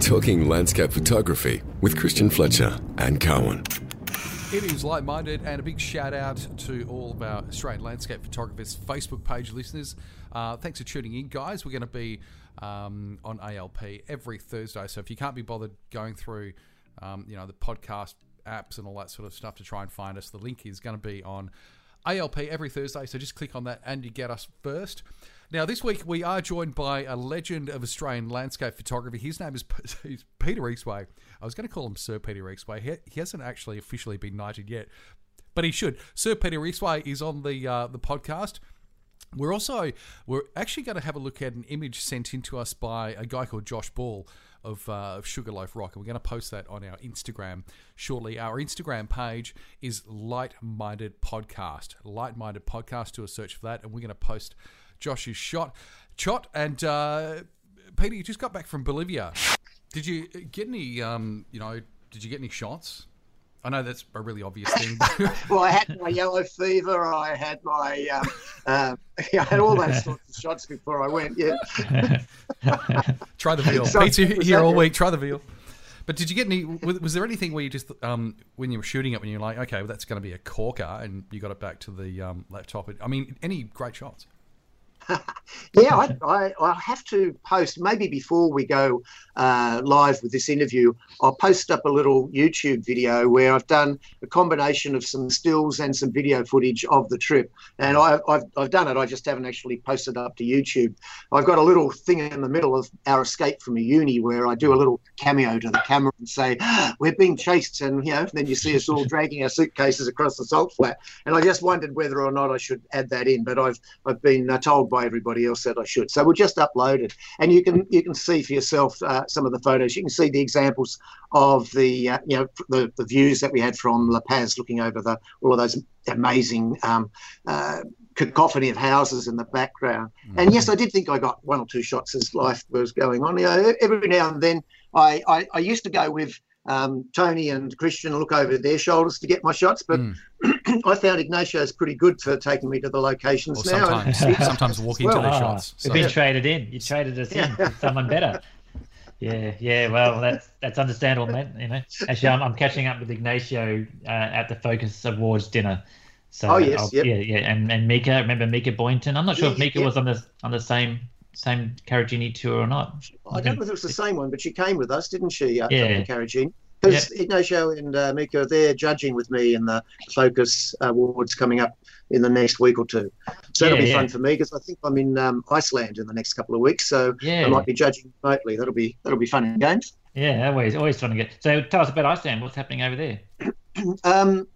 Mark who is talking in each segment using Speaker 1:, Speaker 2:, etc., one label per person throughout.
Speaker 1: Talking Landscape Photography with Christian Fletcher and Carwin.
Speaker 2: It is like minded, and a big shout out to all of our Australian landscape photographers Facebook page listeners. Uh, thanks for tuning in, guys. We're going to be um, on ALP every Thursday, so if you can't be bothered going through, um, you know, the podcast apps and all that sort of stuff to try and find us, the link is going to be on ALP every Thursday. So just click on that and you get us first. Now, this week we are joined by a legend of Australian landscape photography. His name is Peter Eastway. I was going to call him Sir Peter Eastway. He, hasn't actually officially been knighted yet, but he should. Sir Peter Eastway is on the uh, the podcast. We're also we're actually going to have a look at an image sent in to us by a guy called Josh Ball of, uh, of Sugarloaf Rock, and we're going to post that on our Instagram shortly. Our Instagram page is Light Minded Podcast. Light Minded Podcast. Do a search for that, and we're going to post Josh's shot. Chot and uh, Peter, you just got back from Bolivia. Did you get any? Um, you know, did you get any shots? I know that's a really obvious thing.
Speaker 3: well, I had my yellow fever. I had my, um, uh, I had all those sorts of shots before I went. Yeah.
Speaker 2: Try the veal. So, Pete's here all week. Try the veal. But did you get any? Was there anything where you just, um, when you were shooting it, when you're like, okay, well, that's going to be a corker, and you got it back to the um, laptop? I mean, any great shots?
Speaker 3: yeah, I, I, I, have to post maybe before we go uh, live with this interview. I'll post up a little YouTube video where I've done a combination of some stills and some video footage of the trip, and I, have I've done it. I just haven't actually posted up to YouTube. I've got a little thing in the middle of our escape from Uyuni where I do a little cameo to the camera and say, ah, "We're being chased," and you know, then you see us all dragging our suitcases across the salt flat. And I just wondered whether or not I should add that in, but I've I've been uh, told by everybody else said I should. So we'll just upload it, and you can you can see for yourself uh, some of the photos. You can see the examples of the uh, you know the, the views that we had from La Paz, looking over the all of those amazing. Um, uh, cacophony of houses in the background. Mm-hmm. And yes, I did think I got one or two shots as life was going on. You know, every now and then, I, I, I used to go with um, Tony and Christian look over their shoulders to get my shots, but mm. I found Ignacio is pretty good for taking me to the locations
Speaker 2: now. Sometimes, sometimes walking well, to the oh, shots.
Speaker 4: So. We've been traded in. You traded us in with someone better. Yeah, yeah. Well, that's that's understandable, mate. You know, actually, I'm, I'm catching up with Ignacio uh, at the Focus Awards dinner. So,
Speaker 3: oh yes, yep.
Speaker 4: yeah, yeah, and and Mieke, remember Mieke Boynton? I'm not sure yeah, if Mieke yep. was on the on the same same Karijini tour or not.
Speaker 3: I don't know if it was the same one, but she came with us, didn't she? Uh, yeah, Karijini. Because yep. Ignacio and uh, Mieke, they're judging with me in the Focus Awards coming up in the next week or two. So yeah, that'll be yeah. fun for me because I think I'm in um, Iceland in the next couple of weeks, so yeah. I might be judging remotely. That'll be that'll be fun in games.
Speaker 4: Yeah, always always trying to get. So tell us about Iceland. What's happening over there?
Speaker 3: um,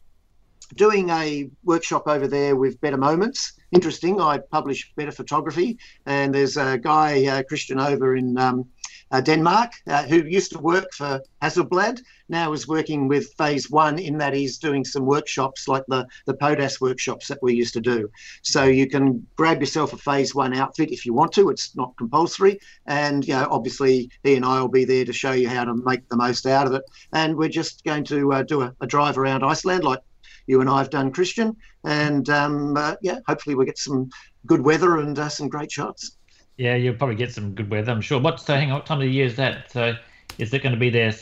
Speaker 3: doing a workshop over there with Better Moments. Interesting. I publish Better Photography, and there's a guy uh, Christian over in um, uh, Denmark, uh, who used to work for Hasselblad, now is working with Phase One in that he's doing some workshops like the, the PODAS workshops that we used to do. So you can grab yourself a Phase One outfit if you want to. It's not compulsory, and you know obviously he and I will be there to show you how to make the most out of it. And we're just going to uh, do a, a drive around Iceland like you and I have done, Christian. And um, uh, yeah, hopefully we'll get some good weather and uh, some great shots.
Speaker 4: Yeah, you'll probably get some good weather, I'm sure. What so hang on, what time of the year is that? So is it going to be their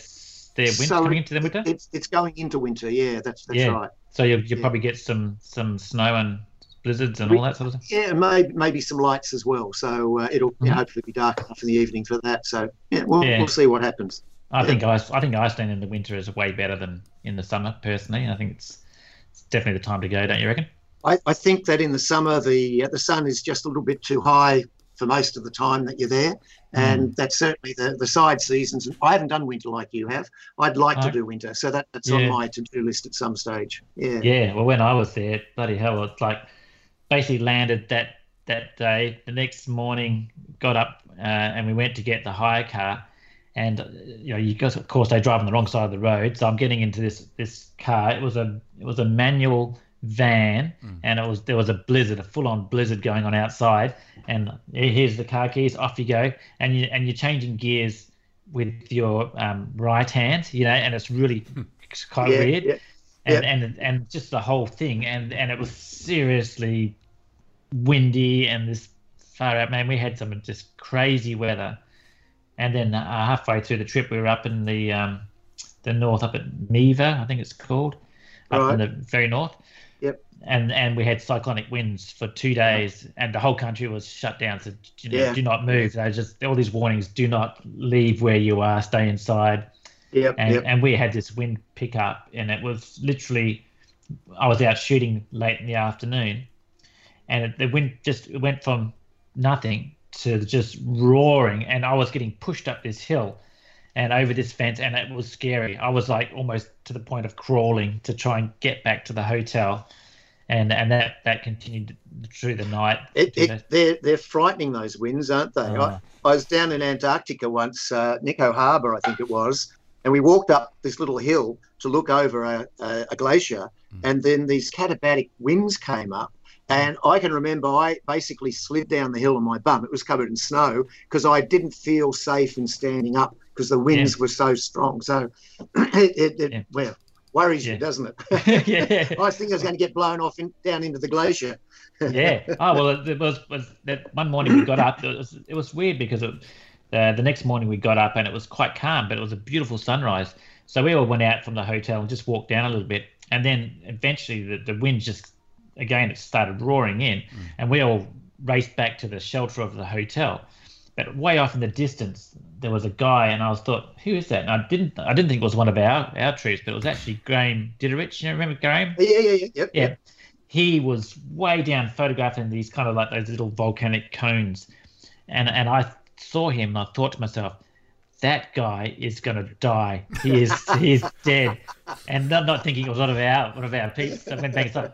Speaker 4: their winter so coming into the winter?
Speaker 3: It's it's going into winter. Yeah, that's that's yeah. right.
Speaker 4: So you'll, you'll yeah. probably get some some snow and blizzards and all that sort of stuff.
Speaker 3: Yeah, maybe maybe some lights as well. So uh, it'll mm-hmm. hopefully be dark enough in the evening for that. So yeah, we'll yeah. we'll see what happens.
Speaker 4: I think I, I think Iceland in the winter is way better than in the summer. Personally, I think it's, it's definitely the time to go. Don't you reckon?
Speaker 3: I, I think that in the summer the the sun is just a little bit too high for most of the time that you're there. And mm. that's certainly the, the side seasons. I haven't done winter like you have. I'd like to do winter. So that, that's yeah. on my to do list at some stage. Yeah.
Speaker 4: Yeah. Well, when I was there, bloody hell, it's like basically landed that that day. The next morning, got up uh, and we went to get the hire car. And uh, you know, you guys, of course, they drive on the wrong side of the road. So I'm getting into this this car. It was a it was a manual van, mm. and it was there was a blizzard, a full on blizzard going on outside. And here's the car keys, off you go, and you and you're changing gears with your um, right hand, you know, and it's really it's quite yeah, weird. Yeah, and, yeah. and and just the whole thing, and and it was seriously windy and this far out man. We had some just crazy weather and then uh, halfway through the trip, we were up in the um, the north, up at Neva, I think it's called, up
Speaker 3: Right.
Speaker 4: in the very north.
Speaker 3: Yep.
Speaker 4: And and we had cyclonic winds for two days, and the whole country was shut down. So you know,
Speaker 3: Yeah.
Speaker 4: do not move. They just all these warnings: do not leave where you are, stay inside.
Speaker 3: Yep,
Speaker 4: And
Speaker 3: yep.
Speaker 4: and we had this wind pickup, and it was literally, I was out shooting late in the afternoon, and it, the wind just it went from nothing to just roaring, and I was getting pushed up this hill and over this fence, and it was scary. I was like almost to the point of crawling to try and get back to the hotel, and and that that continued through the night.
Speaker 3: It, it, they're they're frightening those winds, aren't they? I,
Speaker 4: Oh.
Speaker 3: I was down in Antarctica once, uh, Neko Harbour, I think it was, and we walked up this little hill to look over a, a, a glacier, and then these katabatic winds came up. And I can remember I basically slid down the hill on my bum. It was covered in snow because I didn't feel safe in standing up because the winds were so strong. So it, it, it
Speaker 4: Yeah.
Speaker 3: well, worries
Speaker 4: Yeah.
Speaker 3: you, doesn't it?
Speaker 4: yeah.
Speaker 3: I think I was going to get blown off in, down into the glacier.
Speaker 4: yeah. Oh well, it, it was was that one morning we got up. It was it was weird because it, uh, the next morning we got up and it was quite calm, but it was a beautiful sunrise. So we all went out from the hotel and just walked down a little bit, and then eventually the the wind just again it started roaring in, and we all raced back to the shelter of the hotel. But way off in the distance, there was a guy, and I was thought, who is that? And I didn't I didn't think it was one of our our troops, but it was actually Graham Ditterich. You know, remember Graham?
Speaker 3: Yeah, yeah, yeah. Yep,
Speaker 4: Yeah. He was way down photographing these kind of like those little volcanic cones. And and I saw him and I thought to myself, that guy is gonna die. He is he is dead. And not, not thinking it was one of our one of our peeps. I went back and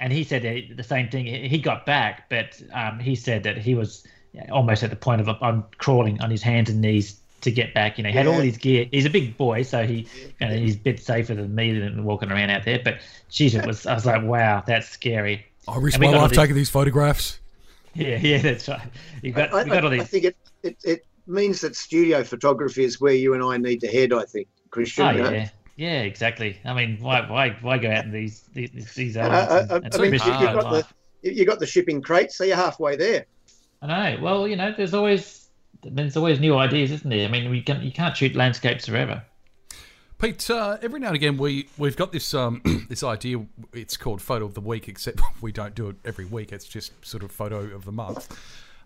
Speaker 4: and he said the- same thing. He he got back, but um, he said that he was almost at the point of I'm crawling on his hands and knees to get back. You know, he had all his gear. He's a big boy, so he you know, he's a bit safer than me than walking around out there. But geez, it was I was like, wow, that's scary.
Speaker 2: I risk
Speaker 4: And we
Speaker 2: my
Speaker 4: got all
Speaker 2: life
Speaker 4: these-
Speaker 2: taking these photographs.
Speaker 4: Yeah, yeah, that's right. You got
Speaker 3: I,
Speaker 4: we got all
Speaker 3: I, I think it, it, it means that studio photography is where you and I need to head. I think, Christian.
Speaker 4: Oh
Speaker 3: you know?
Speaker 4: yeah, yeah, exactly. I mean, why why why go out in these these these
Speaker 3: Uh,
Speaker 4: elements
Speaker 3: uh,
Speaker 4: and-
Speaker 3: uh,
Speaker 4: and
Speaker 3: I mean, you,
Speaker 4: risk your
Speaker 3: got the
Speaker 4: life?
Speaker 3: you you got the shipping crate, so you're halfway there.
Speaker 4: I know. Well, you know, there's always there's always new ideas, isn't there? I mean, we can you can't shoot landscapes forever.
Speaker 2: Pete, uh, every now and again we we've got this um, this idea. It's called photo of the week, except we don't do it every week. It's just sort of photo of the month.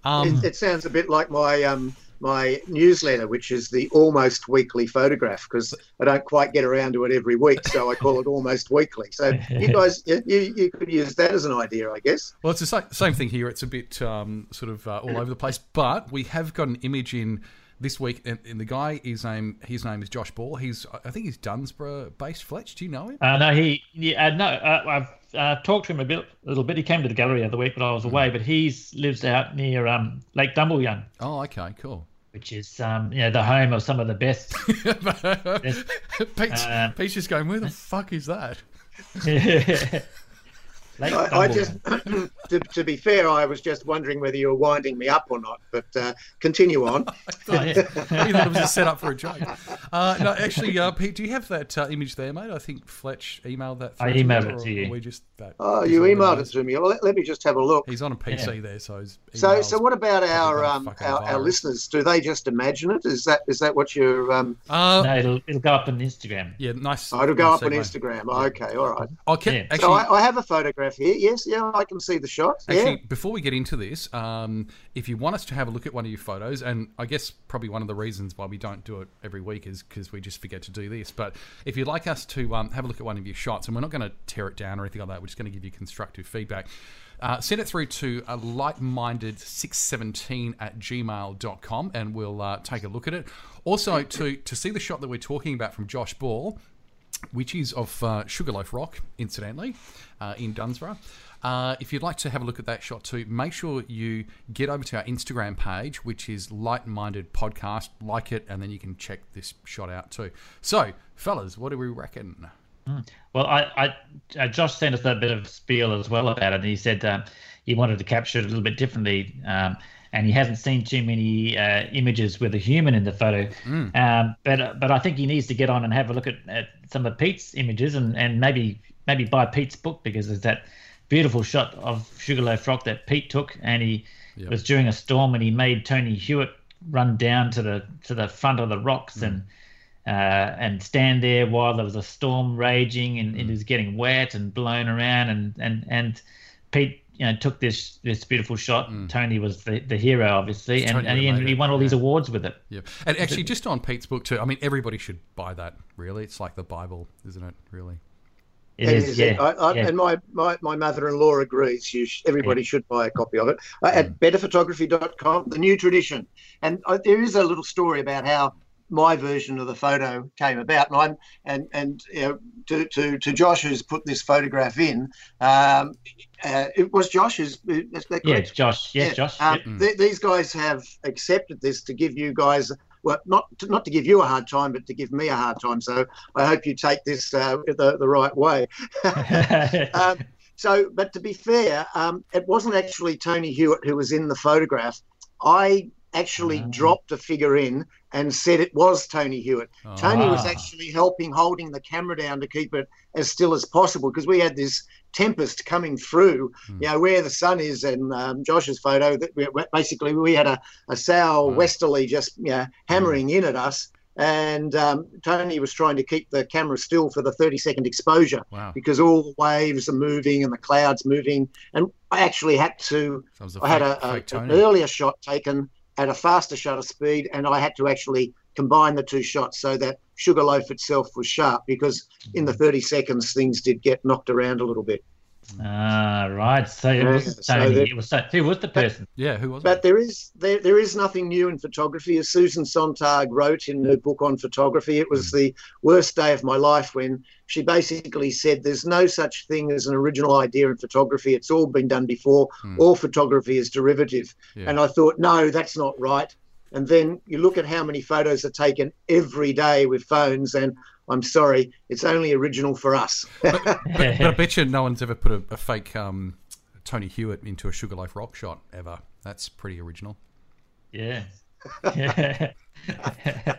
Speaker 2: Um,
Speaker 3: It, it sounds a bit like my um my newsletter, which is the almost weekly photograph, because I don't quite get around to it every week, so I call it almost weekly. So you guys, you, you could use that as an idea, I guess.
Speaker 2: Well, it's the same, same thing here. It's a bit um, sort of uh, all over the place, but we have got an image in this week, and, and the guy is name his name is Josh Ball. He's I think he's Dunsborough based. Fletch, do you know him?
Speaker 4: Uh, no, he yeah, uh, no, uh, I've uh, talked to him a bit, a little bit. He came to the gallery the other week, but I was
Speaker 3: Hmm.
Speaker 4: away. But he's lives out near um, Lake Dumbleyung,
Speaker 2: Oh, okay, cool.
Speaker 4: which is um, you know the home of some of the best.
Speaker 2: Pete's,
Speaker 4: Um,
Speaker 2: Pete's just going, where the fuck is that?
Speaker 4: Lake
Speaker 3: I, I just, to, to be fair, I was just wondering whether you were winding me up or not. But uh, continue on.
Speaker 4: Yeah.
Speaker 2: thought it was a setup for a joke. Uh, no, actually, uh, Pete, do you have that uh, image there, mate? I think Fletch emailed that.
Speaker 4: I emailed
Speaker 2: us,
Speaker 4: it to you.
Speaker 2: we just that.
Speaker 3: Oh, you emailed it to me. Well, let, let me just have a look.
Speaker 2: He's on a PC
Speaker 4: Yeah.
Speaker 2: there, so his
Speaker 3: So, so what about our um, our, our listeners? Do they just imagine it? Is that is that what you're? Um,
Speaker 2: Uh,
Speaker 4: no, it'll it'll go up on Instagram.
Speaker 2: yeah, nice.
Speaker 3: oh, it'll go
Speaker 2: nice
Speaker 3: up on
Speaker 2: segue.
Speaker 3: Instagram. Okay, all right.
Speaker 2: Okay,
Speaker 4: Yeah.
Speaker 2: actually,
Speaker 3: So I, I have a photograph here. Yes, yeah, I can see the shot.
Speaker 2: Actually,
Speaker 3: Yeah.
Speaker 2: before we get into this, um, if you want us to have a look at one of your photos, and I guess probably one of the reasons why we don't do it every week is because we just forget to do this. But if you'd like us to um, have a look at one of your shots, and we're not going to tear it down or anything like that, we're just going to give you constructive feedback. Uh, send it through to a lightminded617 at gmail.com and we'll uh, take a look at it. Also, to, to see the shot that we're talking about from Josh Ball, which is of uh, Sugarloaf Rock, incidentally, uh, in Dunsborough. Uh, if you'd like to have a look at that shot too, make sure you get over to our Instagram page, which is Light Minded Podcast. Like it, and then you can check this shot out too. So, fellas, what do we reckon?
Speaker 4: Well, I, I uh, Josh sent us a bit of spiel as well about it. And he said um, he wanted to capture it a little bit differently, um, and he hasn't seen too many uh, images with a human in the photo. Um, but but I think he needs to get on and have a look at, at some of Pete's images and, and maybe maybe buy Pete's book because there's that beautiful shot of Sugarloaf Rock that Pete took, and he
Speaker 2: Yep.
Speaker 4: was during a storm and he made Tony Hewitt run down to the to the front of the rocks and uh, and stand there while there was a storm raging and it was getting wet and blown around and and and Pete you know took this this beautiful shot. Tony was the, the hero obviously and,
Speaker 2: Tony
Speaker 4: and he,
Speaker 2: that
Speaker 4: he won all these awards with it.
Speaker 2: Yeah, and actually, just on Pete's book too. I mean, everybody should buy that. Really, it's like the Bible, isn't it? Really.
Speaker 4: It
Speaker 3: It
Speaker 4: is,
Speaker 3: is,
Speaker 4: yeah,
Speaker 3: I, I,
Speaker 4: yeah.
Speaker 3: And my, my, my mother-in-law agrees. You sh- everybody should buy a copy of it uh, at betterphotography.com. The new tradition, and uh, there is a little story about how my version of the photo came about. And I'm and and you know, to, to to Josh who's put this photograph in. Um, uh, it was Josh who's is that
Speaker 4: yeah,
Speaker 3: correct?
Speaker 4: Josh. Yes, Josh.
Speaker 3: Um,
Speaker 4: yep.
Speaker 3: th- these guys have accepted this to give you guys, well, not to, not to give you a hard time, but to give me a hard time. So I hope you take this uh, the the right way. um, so, but to be fair, um, it wasn't actually Tony Hewitt who was in the photograph. I actually
Speaker 4: Ah.
Speaker 3: dropped a figure in and said it was Tony Hewitt. Tony was actually helping holding the camera down to keep it as still as possible because we had this tempest coming through. You know where the sun is, and um, Josh's photo. That we, basically we had a, a sour westerly just you know, hammering in at us. And um, Tony was trying to keep the camera still for the 30 second exposure
Speaker 2: Wow.
Speaker 3: because all the waves are moving and the clouds moving. And I actually had to
Speaker 2: So it was a
Speaker 3: I had
Speaker 2: fake-
Speaker 3: a, a, an earlier shot taken at a faster shutter speed, and I had to actually combine the two shots so that Sugarloaf itself was sharp because in the 30 seconds things did get knocked around a little bit.
Speaker 4: Ah, right. So it
Speaker 3: Yeah,
Speaker 4: was
Speaker 3: so
Speaker 4: Tony.
Speaker 3: that-
Speaker 4: it was so, who was the person?
Speaker 2: Yeah, who was
Speaker 3: But
Speaker 2: it?
Speaker 3: there is there, there is nothing new in photography. As Susan Sontag wrote in her book on photography, it was the worst day of my life when she basically said there's no such thing as an original idea in photography. It's all been done before. All photography is derivative.
Speaker 2: Yeah.
Speaker 3: And I thought, no, that's not right. And then you look at how many photos are taken every day with phones, and I'm sorry, it's only original for us.
Speaker 2: But I bet you no one's ever put a, a fake um, Tony Hewitt into a Sugarloaf rock shot ever. That's pretty original.
Speaker 4: yeah. yeah.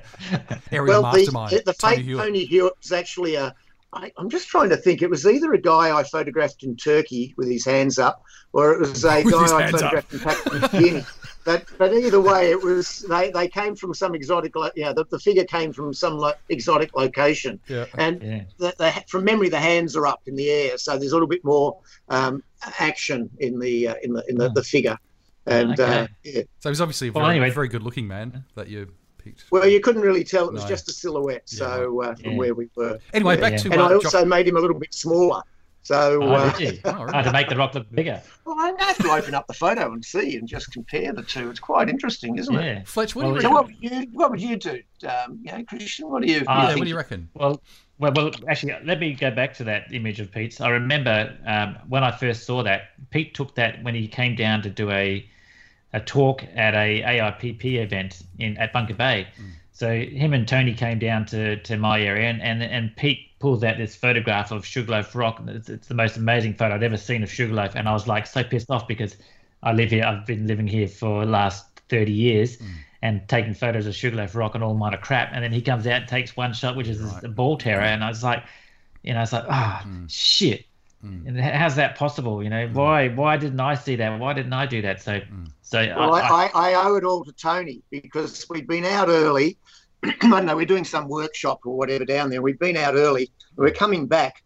Speaker 2: Area
Speaker 3: well, the,
Speaker 2: mastermind.
Speaker 3: the, the
Speaker 2: Tony
Speaker 3: fake
Speaker 2: Hewitt.
Speaker 3: Tony Hewitt was actually a. I, I'm just trying to think. It was either a guy I photographed in Turkey with his hands up, or it was a
Speaker 2: With
Speaker 3: guy I
Speaker 2: hands up.
Speaker 3: photographed in Papua New Guinea. But, but either way, it was they, they came from some exotic. lo- Yeah, the, the figure came from some lo- exotic location,
Speaker 2: Yeah.
Speaker 3: and
Speaker 4: Yeah.
Speaker 3: the, the, from memory, the hands are up in the air, so there's a little bit more um, action in the uh, in the in the, the figure. And uh,
Speaker 4: Okay.
Speaker 3: yeah.
Speaker 2: So he's obviously a
Speaker 4: Well,
Speaker 2: very,
Speaker 4: anyway-
Speaker 2: very good looking man that you picked.
Speaker 3: well, you couldn't really tell; it was
Speaker 2: No.
Speaker 3: just a silhouette. So uh, from
Speaker 4: Yeah.
Speaker 3: where we were.
Speaker 2: Anyway,
Speaker 3: Yeah.
Speaker 2: back
Speaker 4: Yeah.
Speaker 2: to
Speaker 3: and
Speaker 2: uh,
Speaker 3: I
Speaker 2: Jock-
Speaker 3: also made him a little bit smaller. So
Speaker 4: Oh,
Speaker 3: uh,
Speaker 4: did you?
Speaker 2: Oh, really?
Speaker 4: Oh, to make the rock look bigger.
Speaker 3: well, I have to open up the photo and see and just compare the two. It's quite interesting, isn't it?
Speaker 4: Yeah.
Speaker 2: Fletch, what do you
Speaker 3: So what would you what would you do? Um, you know, Christian, what do you,
Speaker 4: Ah,
Speaker 2: yeah,
Speaker 3: think?
Speaker 2: what do you reckon?
Speaker 4: Well, well, well. Actually, let me go back to that image of Pete's. I remember um, when I first saw that. Pete took that when he came down to do a a talk at a AIPP event in at Bunker Bay. So him and Tony came down to, to my area, and, and and Pete pulls out this photograph of Sugarloaf Rock. and It's, it's the most amazing photo I'd ever seen of Sugarloaf, and I was like so pissed off because I live here. I've been living here for the last thirty years. Mm. And taking photos of Sugarloaf Rock and all mine are crap. And then he comes out and takes one shot, which is a ball terror. And I was like, you know, it's like, ah, mm. shit. Mm. And how's that possible? You know, why why didn't I see that? Why didn't I do that? So so
Speaker 3: Well,
Speaker 4: I, I,
Speaker 3: I, I, I owe it all to Tony because we'd been out early. I don't know, we're doing some workshop or whatever down there. We've been out early. We're coming back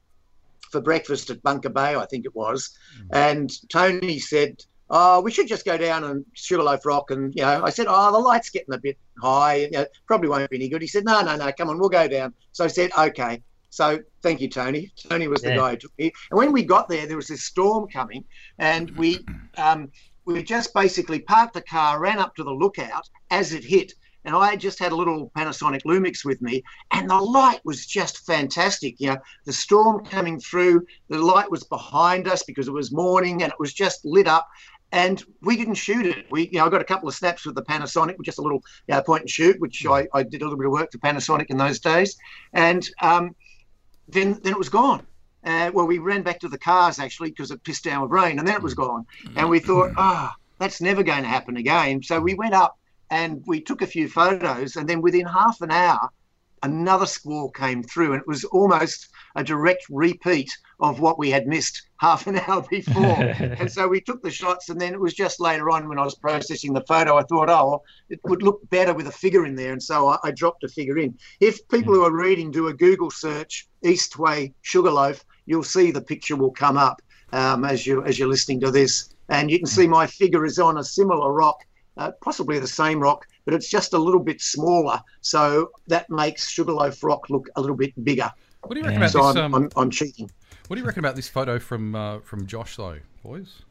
Speaker 3: for breakfast at Bunker Bay, I think it was. And Tony said, Oh, we should just go down and Sugarloaf Rock. And, you know, I said, Oh, the light's getting a bit high. You know, probably won't be any good. He said, No, no, no, come on, we'll go down. So I said, Okay. So thank you, Tony. Tony was the
Speaker 4: Yeah.
Speaker 3: guy who took me. And when we got there, there was this storm coming, and we um, we just basically parked the car, ran up to the lookout as it hit. And I just had a little Panasonic Lumix with me, and the light was just fantastic. You know, the storm coming through, the light was behind us because it was morning, and it was just lit up. And we didn't shoot it. We, you know, I got a couple of snaps with the Panasonic, just a little you know, point and shoot, which I, I did a little bit of work for Panasonic in those days. And um, then then it was gone. Uh, well, we ran back to the cars actually because it pissed down with rain, and then it was gone. And we thought, ah, that's never going to happen again. So we went up and we took a few photos, and then within half an hour, another squall came through, and it was almost a direct repeat of what we had missed half an hour before. and so we took the shots, and then it was just later on when I was processing the photo, I thought, oh, it would look better with a figure in there, and so I, I dropped a figure in. If people who are reading do a Google search, Eastway Sugarloaf, you'll see the picture will come up um, as you as you're listening to this, and you can see my figure is on a similar rock, uh, possibly the same rock, but it's just a little bit smaller. So that makes Sugarloaf Rock look a little bit bigger.
Speaker 2: What do you reckon about
Speaker 3: So
Speaker 2: this?
Speaker 3: I'm,
Speaker 2: Um,
Speaker 3: I'm, I'm cheating.
Speaker 2: what do you reckon about this photo from uh, from Josh though, boys?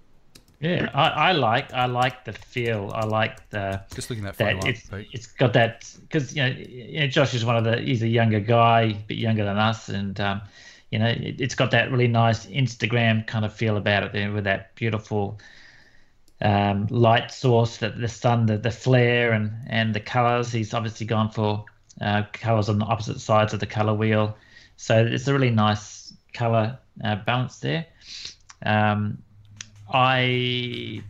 Speaker 4: Yeah, I, I like I like the feel. I like the
Speaker 2: Just looking at that
Speaker 4: that
Speaker 2: up,
Speaker 4: it's
Speaker 2: Pete.
Speaker 4: it's got that because you know, you know Josh is one of the he's a younger guy, a bit younger than us, and um, you know it, it's got that really nice Instagram kind of feel about it there with that beautiful um, light source, that the sun, the, the flare, and and the colors. He's obviously gone for uh, colors on the opposite sides of the color wheel, so it's a really nice color uh, balance there. Um, I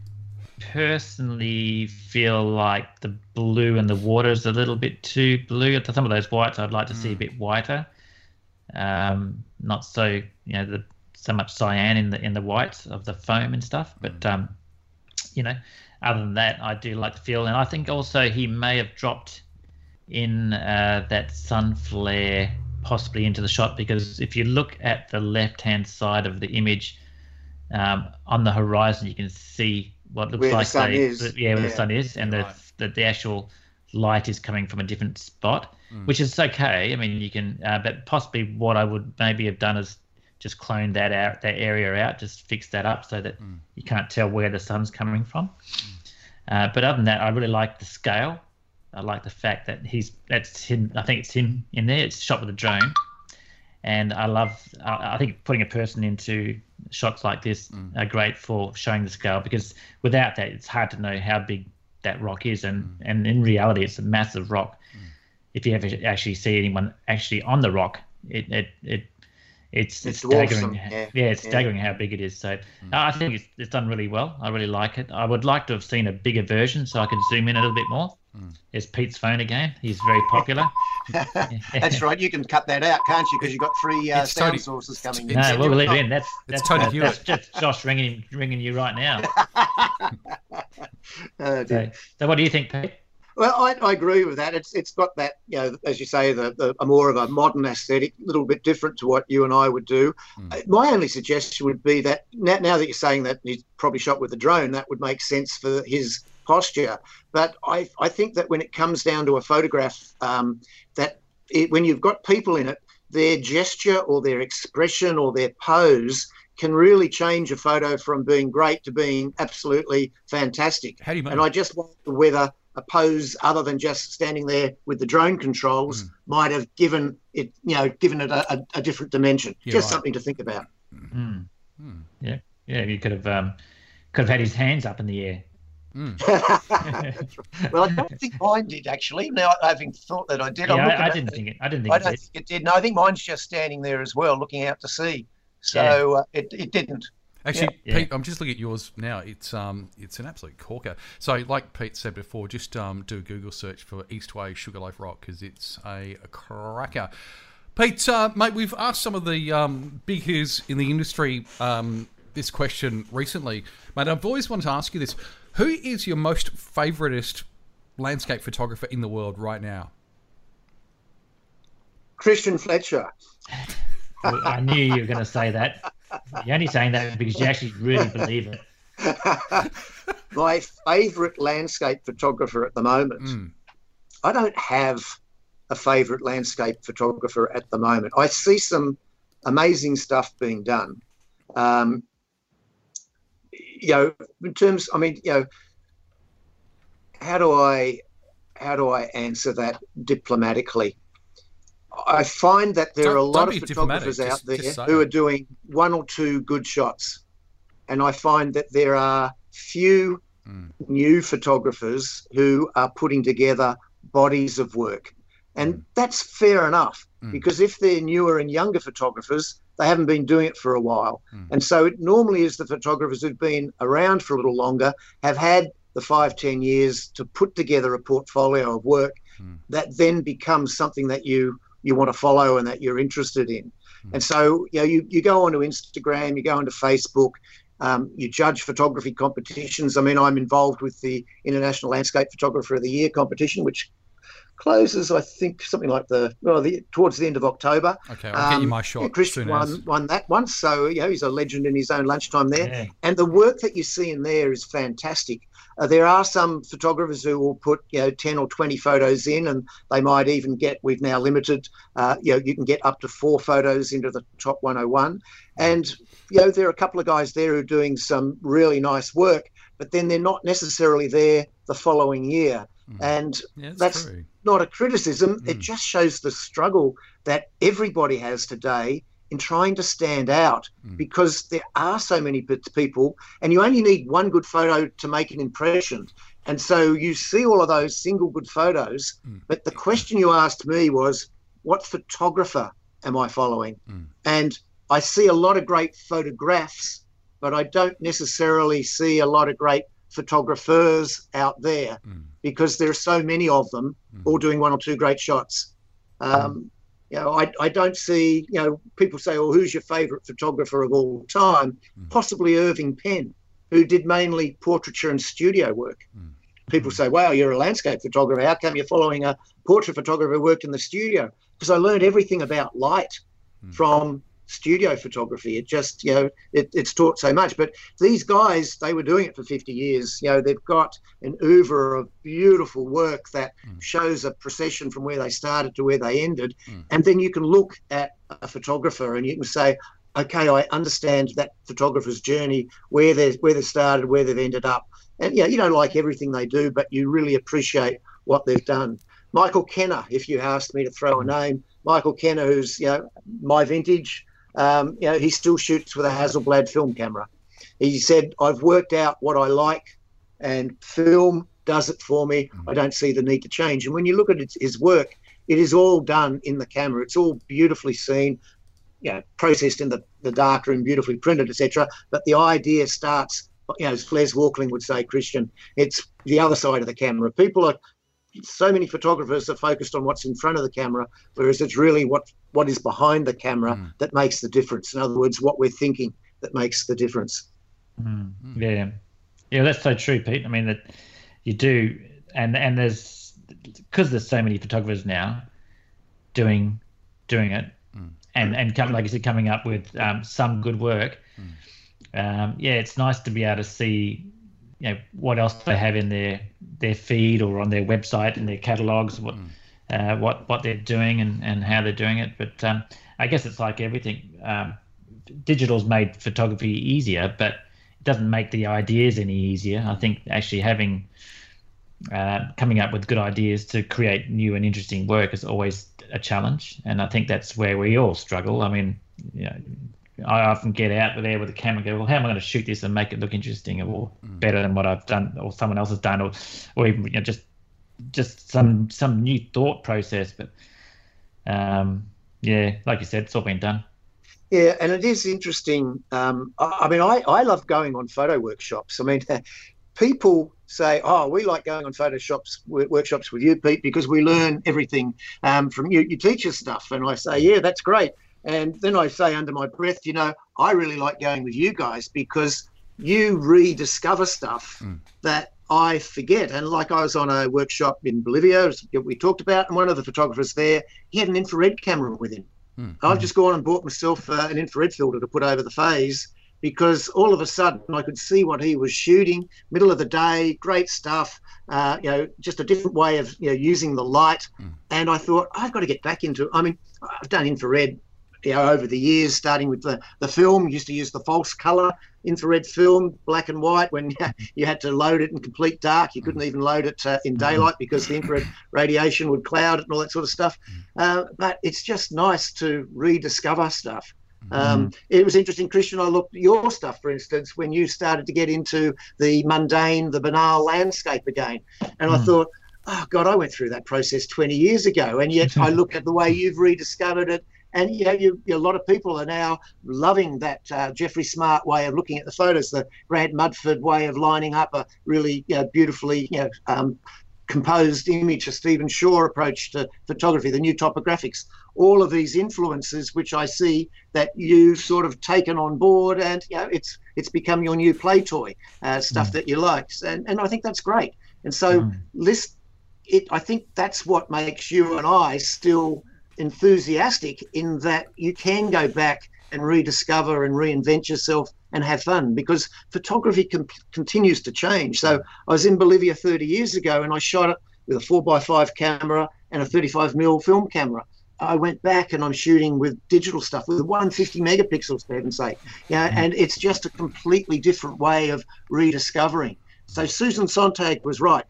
Speaker 4: personally feel like the blue and the water is a little bit too blue. Some of those whites I'd like to see a bit whiter. Um, not so you know the so much cyan in the in the whites of the foam and stuff. But um, you know, other than that, I do like the feel, and I think also he may have dropped in uh, that sun flare possibly into the shot because if you look at the left hand side of the image um, on the horizon, you can see what looks
Speaker 3: Where the
Speaker 4: like
Speaker 3: sun
Speaker 4: they-
Speaker 3: is.
Speaker 4: yeah, where
Speaker 3: Yeah.
Speaker 4: the sun is, and the,
Speaker 2: Right.
Speaker 4: the the actual light is coming from a different spot,
Speaker 2: Mm.
Speaker 4: which is okay. I mean, you can, uh, but possibly what I would maybe have done is just clone that out, that area out, just fix that up so that
Speaker 2: Mm.
Speaker 4: you can't tell where the sun's coming from. Uh, but other than that, I really like the scale. I like the fact that he's that's him. I think it's him in there. It's shot with a drone, and I love. I I think putting a person into shots like this
Speaker 2: Mm.
Speaker 4: are great for showing the scale because without that, it's hard to know how big that rock is, and
Speaker 2: Mm.
Speaker 4: and in reality, it's a massive rock. If you ever actually see anyone actually on the rock, it it it it's,
Speaker 3: It
Speaker 4: it's staggering.
Speaker 3: yeah.
Speaker 4: yeah, it's
Speaker 3: Yeah.
Speaker 4: staggering how big it is. So
Speaker 2: Mm.
Speaker 4: I think it's, it's done really well. I really like it. I would like to have seen a bigger version so I could zoom in a little bit more.
Speaker 2: Mm.
Speaker 4: There's Pete's phone again. He's very popular.
Speaker 3: That's right. You can cut that out, can't you? Because you've got three uh, sound
Speaker 2: Tony-
Speaker 3: sources coming in.
Speaker 4: No, we'll leave it in. That's
Speaker 2: It's
Speaker 4: that's
Speaker 2: Tony
Speaker 4: uh, That's just Josh ringing ringing you right now.
Speaker 3: Oh.
Speaker 4: So, so what do you think, Pete?
Speaker 3: Well, I, I agree with that. It's it's got that you know, as you say, the, the a more of a modern aesthetic, a little bit different to what you and I would do.
Speaker 2: Mm.
Speaker 3: My only suggestion would be that now, now that you're saying that he's probably shot with a drone, that would make sense for his posture. But I I think that when it comes down to a photograph, um, that it, when you've got people in it, their gesture or their expression or their pose can really change a photo from being great to being absolutely fantastic.
Speaker 2: How do you make
Speaker 3: And I just wonder whether a pose other than just standing there with the drone controls
Speaker 2: Mm.
Speaker 3: might have given it, you know, given it a, a, a different dimension.
Speaker 2: Yeah,
Speaker 3: just
Speaker 2: right.
Speaker 3: something to think about.
Speaker 4: Hmm.
Speaker 2: Hmm.
Speaker 4: Yeah, yeah. You could have um, could have had his hands up in the air.
Speaker 3: well, I don't think mine did actually. Now, having thought that I did,
Speaker 4: yeah,
Speaker 3: I'm
Speaker 4: I, I didn't
Speaker 3: it.
Speaker 4: think it. I didn't think
Speaker 3: I
Speaker 4: it
Speaker 3: don't
Speaker 4: did.
Speaker 3: think it did. No, I think mine's just standing there as well, looking out to sea. So uh, it, it didn't.
Speaker 2: Actually,
Speaker 4: Yeah.
Speaker 2: Pete, I'm just looking at yours now. It's um, it's an absolute corker. So, like Pete said before, just um, do a Google search for Eastway Sugarloaf Rock because it's a, a cracker. Pete, uh, mate, we've asked some of the um, big hitters in the industry um, this question recently, mate. I've always wanted to ask you this: Who is your most favouriteest landscape photographer in the world right now?
Speaker 3: Christian Fletcher.
Speaker 4: I knew you were going to say that. You're only saying that because you actually really believe it.
Speaker 3: My favourite landscape photographer at the moment.
Speaker 2: Mm.
Speaker 3: I don't have a favourite landscape photographer at the moment. I see some amazing stuff being done. Um, you know, in terms, I mean, you know, how do I, how do I answer that diplomatically? I find that there
Speaker 2: Don't-
Speaker 3: are a lot of photographers out there
Speaker 2: just
Speaker 3: who are doing one or two good shots, and I find that there are few
Speaker 2: Mm.
Speaker 3: new photographers who are putting together bodies of work. And that's fair enough
Speaker 2: Mm.
Speaker 3: because if they're newer and younger photographers, they haven't been doing it for a while.
Speaker 2: Mm.
Speaker 3: And so it normally is the photographers who've been around for a little longer have had the five, ten years to put together a portfolio of work
Speaker 2: Mm.
Speaker 3: that then becomes something that you you want to follow and that you're interested in. Mm. And so, you know, you, you go onto Instagram, you go onto Facebook, um, you judge photography competitions. I mean, I'm involved with the International Landscape Photographer of the Year competition, which closes, I think, something like the well, the, towards the end of October.
Speaker 2: Okay, I'll um, get you my shot. Yeah,
Speaker 3: Christian won, won that one, so you know he's a legend in his own lunchtime there. Yeah. And the work that you see in there is fantastic. Uh, there are some photographers who will put you know 10 or 20 photos in, and they might even get. We've now limited. Uh, you know, you can get up to four photos into the top 101, and you know there are a couple of guys there who are doing some really nice work, but then they're not necessarily there the following year. Mm. And yeah, that's, that's not a criticism. Mm. It just shows the struggle that everybody has today in trying to stand out mm. because there are so many people and you only need one good photo to make an impression. And so you see all of those single good photos. Mm. But the question you asked me was, what photographer am I following? Mm. And I see a lot of great photographs, but I don't necessarily see a lot of great photographers out there mm. Because there are so many of them mm. all doing one or two great shots. Um, you know, I, I don't see, you know, people say, well, who's your favourite photographer of all time? Mm. Possibly Irving Penn, who did mainly portraiture and studio work. Mm. People say, wow, you're a landscape photographer. How come you're following a portrait photographer who worked in the studio? Because I learned everything about light mm. from studio photography. It just, you know, it, it's taught so much. But these guys, they were doing it for 50 years. You know, they've got an oeuvre of beautiful work that mm. shows a procession from where they started to where they ended. Mm. And then you can look at a photographer and you can say, okay, I understand that photographer's journey, where they where they started, where they've ended up. And yeah, you don't like everything they do, but you really appreciate what they've done. Michael Kenna, if you asked me to throw a name, Michael Kenna, who's you know my vintage, um, you know, he still shoots with a Hasselblad film camera. He said, I've worked out what I like, and film does it for me. Mm-hmm. I don't see the need to change. And when you look at his work, it is all done in the camera. It's all beautifully seen, you know, processed in the, the darkroom, beautifully printed, etc. But the idea starts, you know, as Les Walkling would say, Christian, it's the other side of the camera. People are so many photographers are focused on what's in front of the camera, whereas it's really what what is behind the camera mm. that makes the difference. In other words, what we're thinking that makes the difference.
Speaker 4: Mm. Yeah, yeah, that's so true, Pete. I mean that you do, and and there's because there's so many photographers now doing doing it, mm. and and come, like you said, coming up with um, some good work. Mm. Um, yeah, it's nice to be able to see you know what else they have in their their feed or on their website and their catalogs what mm. uh, what what they're doing and, and how they're doing it. But um, I guess it's like everything um, digital's made photography easier but it doesn't make the ideas any easier. I think actually having uh, coming up with good ideas to create new and interesting work is always a challenge. And I think that's where we all struggle. I mean you know, I often get out there with a camera and go, well, how am I going to shoot this and make it look interesting or mm. better than what I've done or someone else has done or, or even you know, just just some some new thought process. But um, yeah, like you said, it's all been done.
Speaker 3: Yeah, and it is interesting. Um, I, I, mean, I, I love going on photo workshops. I mean, people say, "Oh, we like going on Photoshops workshops with you, Pete, because we learn everything um, from you. You teach us stuff." And I say, "Yeah, that's great." And then I say under my breath, you know, I really like going with you guys because you rediscover stuff mm. that I forget. And like I was on a workshop in Bolivia, we talked about, and one of the photographers there, he had an infrared camera with him. Mm. I've just gone and bought myself uh, an infrared filter to put over the phase because all of a sudden I could see what he was shooting, middle of the day, great stuff. Uh, you know, just a different way of you know using the light. Mm. And I thought I've got to get back into. I mean, I've done infrared you know, over the years, starting with the, the film, used to use the false color infrared film, black and white, when you had to load it in complete dark. You couldn't even load it uh, in daylight because the infrared radiation would cloud it and all that sort of stuff. Uh, but it's just nice to rediscover stuff. Um, mm. It was interesting, Christian. I looked at your stuff, for instance, when you started to get into the mundane, the banal landscape again. And mm. I thought, oh, God, I went through that process 20 years ago. And yet I look at the way you've rediscovered it and you know, you, a lot of people are now loving that uh, Jeffrey Smart way of looking at the photos, the Grant Mudford way of lining up a really you know, beautifully, you know, um, composed image, a Stephen Shore approach to photography, the new topographics, all of these influences which I see that you've sort of taken on board, and you know it's it's become your new play toy, uh, stuff mm. that you like, and and I think that's great. And so mm. list it. I think that's what makes you and I still enthusiastic in that you can go back and rediscover and reinvent yourself and have fun because photography com- continues to change. So I was in Bolivia 30 years ago and I shot it with a 4x5 camera and a 35mm film camera. I went back and I'm shooting with digital stuff with 150 megapixels, for heaven's sake. Yeah, mm-hmm. and it's just a completely different way of rediscovering. So Susan Sontag was right.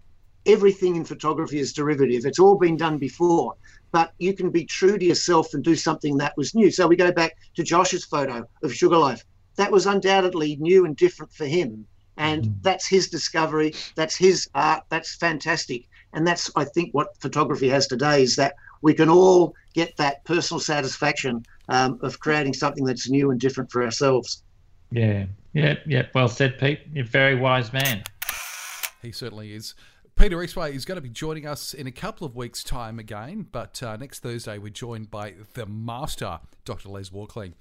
Speaker 3: Everything in photography is derivative. It's all been done before, but you can be true to yourself and do something that was new. So we go back to Josh's photo of Sugarloaf that was undoubtedly new and different for him. And mm. that's his discovery. That's his art. That's fantastic. And that's, I think, what photography has today is that we can all get that personal satisfaction um, of creating something that's new and different for ourselves.
Speaker 4: Yeah, yeah, yeah. Well said, Pete. You're a very wise man.
Speaker 2: He certainly is. Peter Eastway is going to be joining us in a couple of weeks' time again, but uh, next Thursday we're joined by the master, Dr. Les Walkling.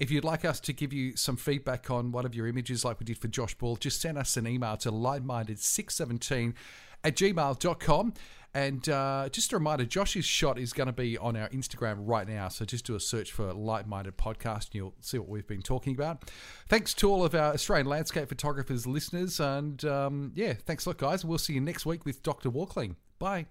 Speaker 2: If you'd like us to give you some feedback on one of your images, like we did for Josh Ball, just send us an email to lightminded617 at gmail.com. And uh, just a reminder, Josh's shot is going to be on our Instagram right now. So just do a search for Light Minded Podcast and you'll see what we've been talking about. Thanks to all of our Australian landscape photographers listeners. And um, yeah, thanks a lot, guys. We'll see you next week with Dr. Walkling. Bye.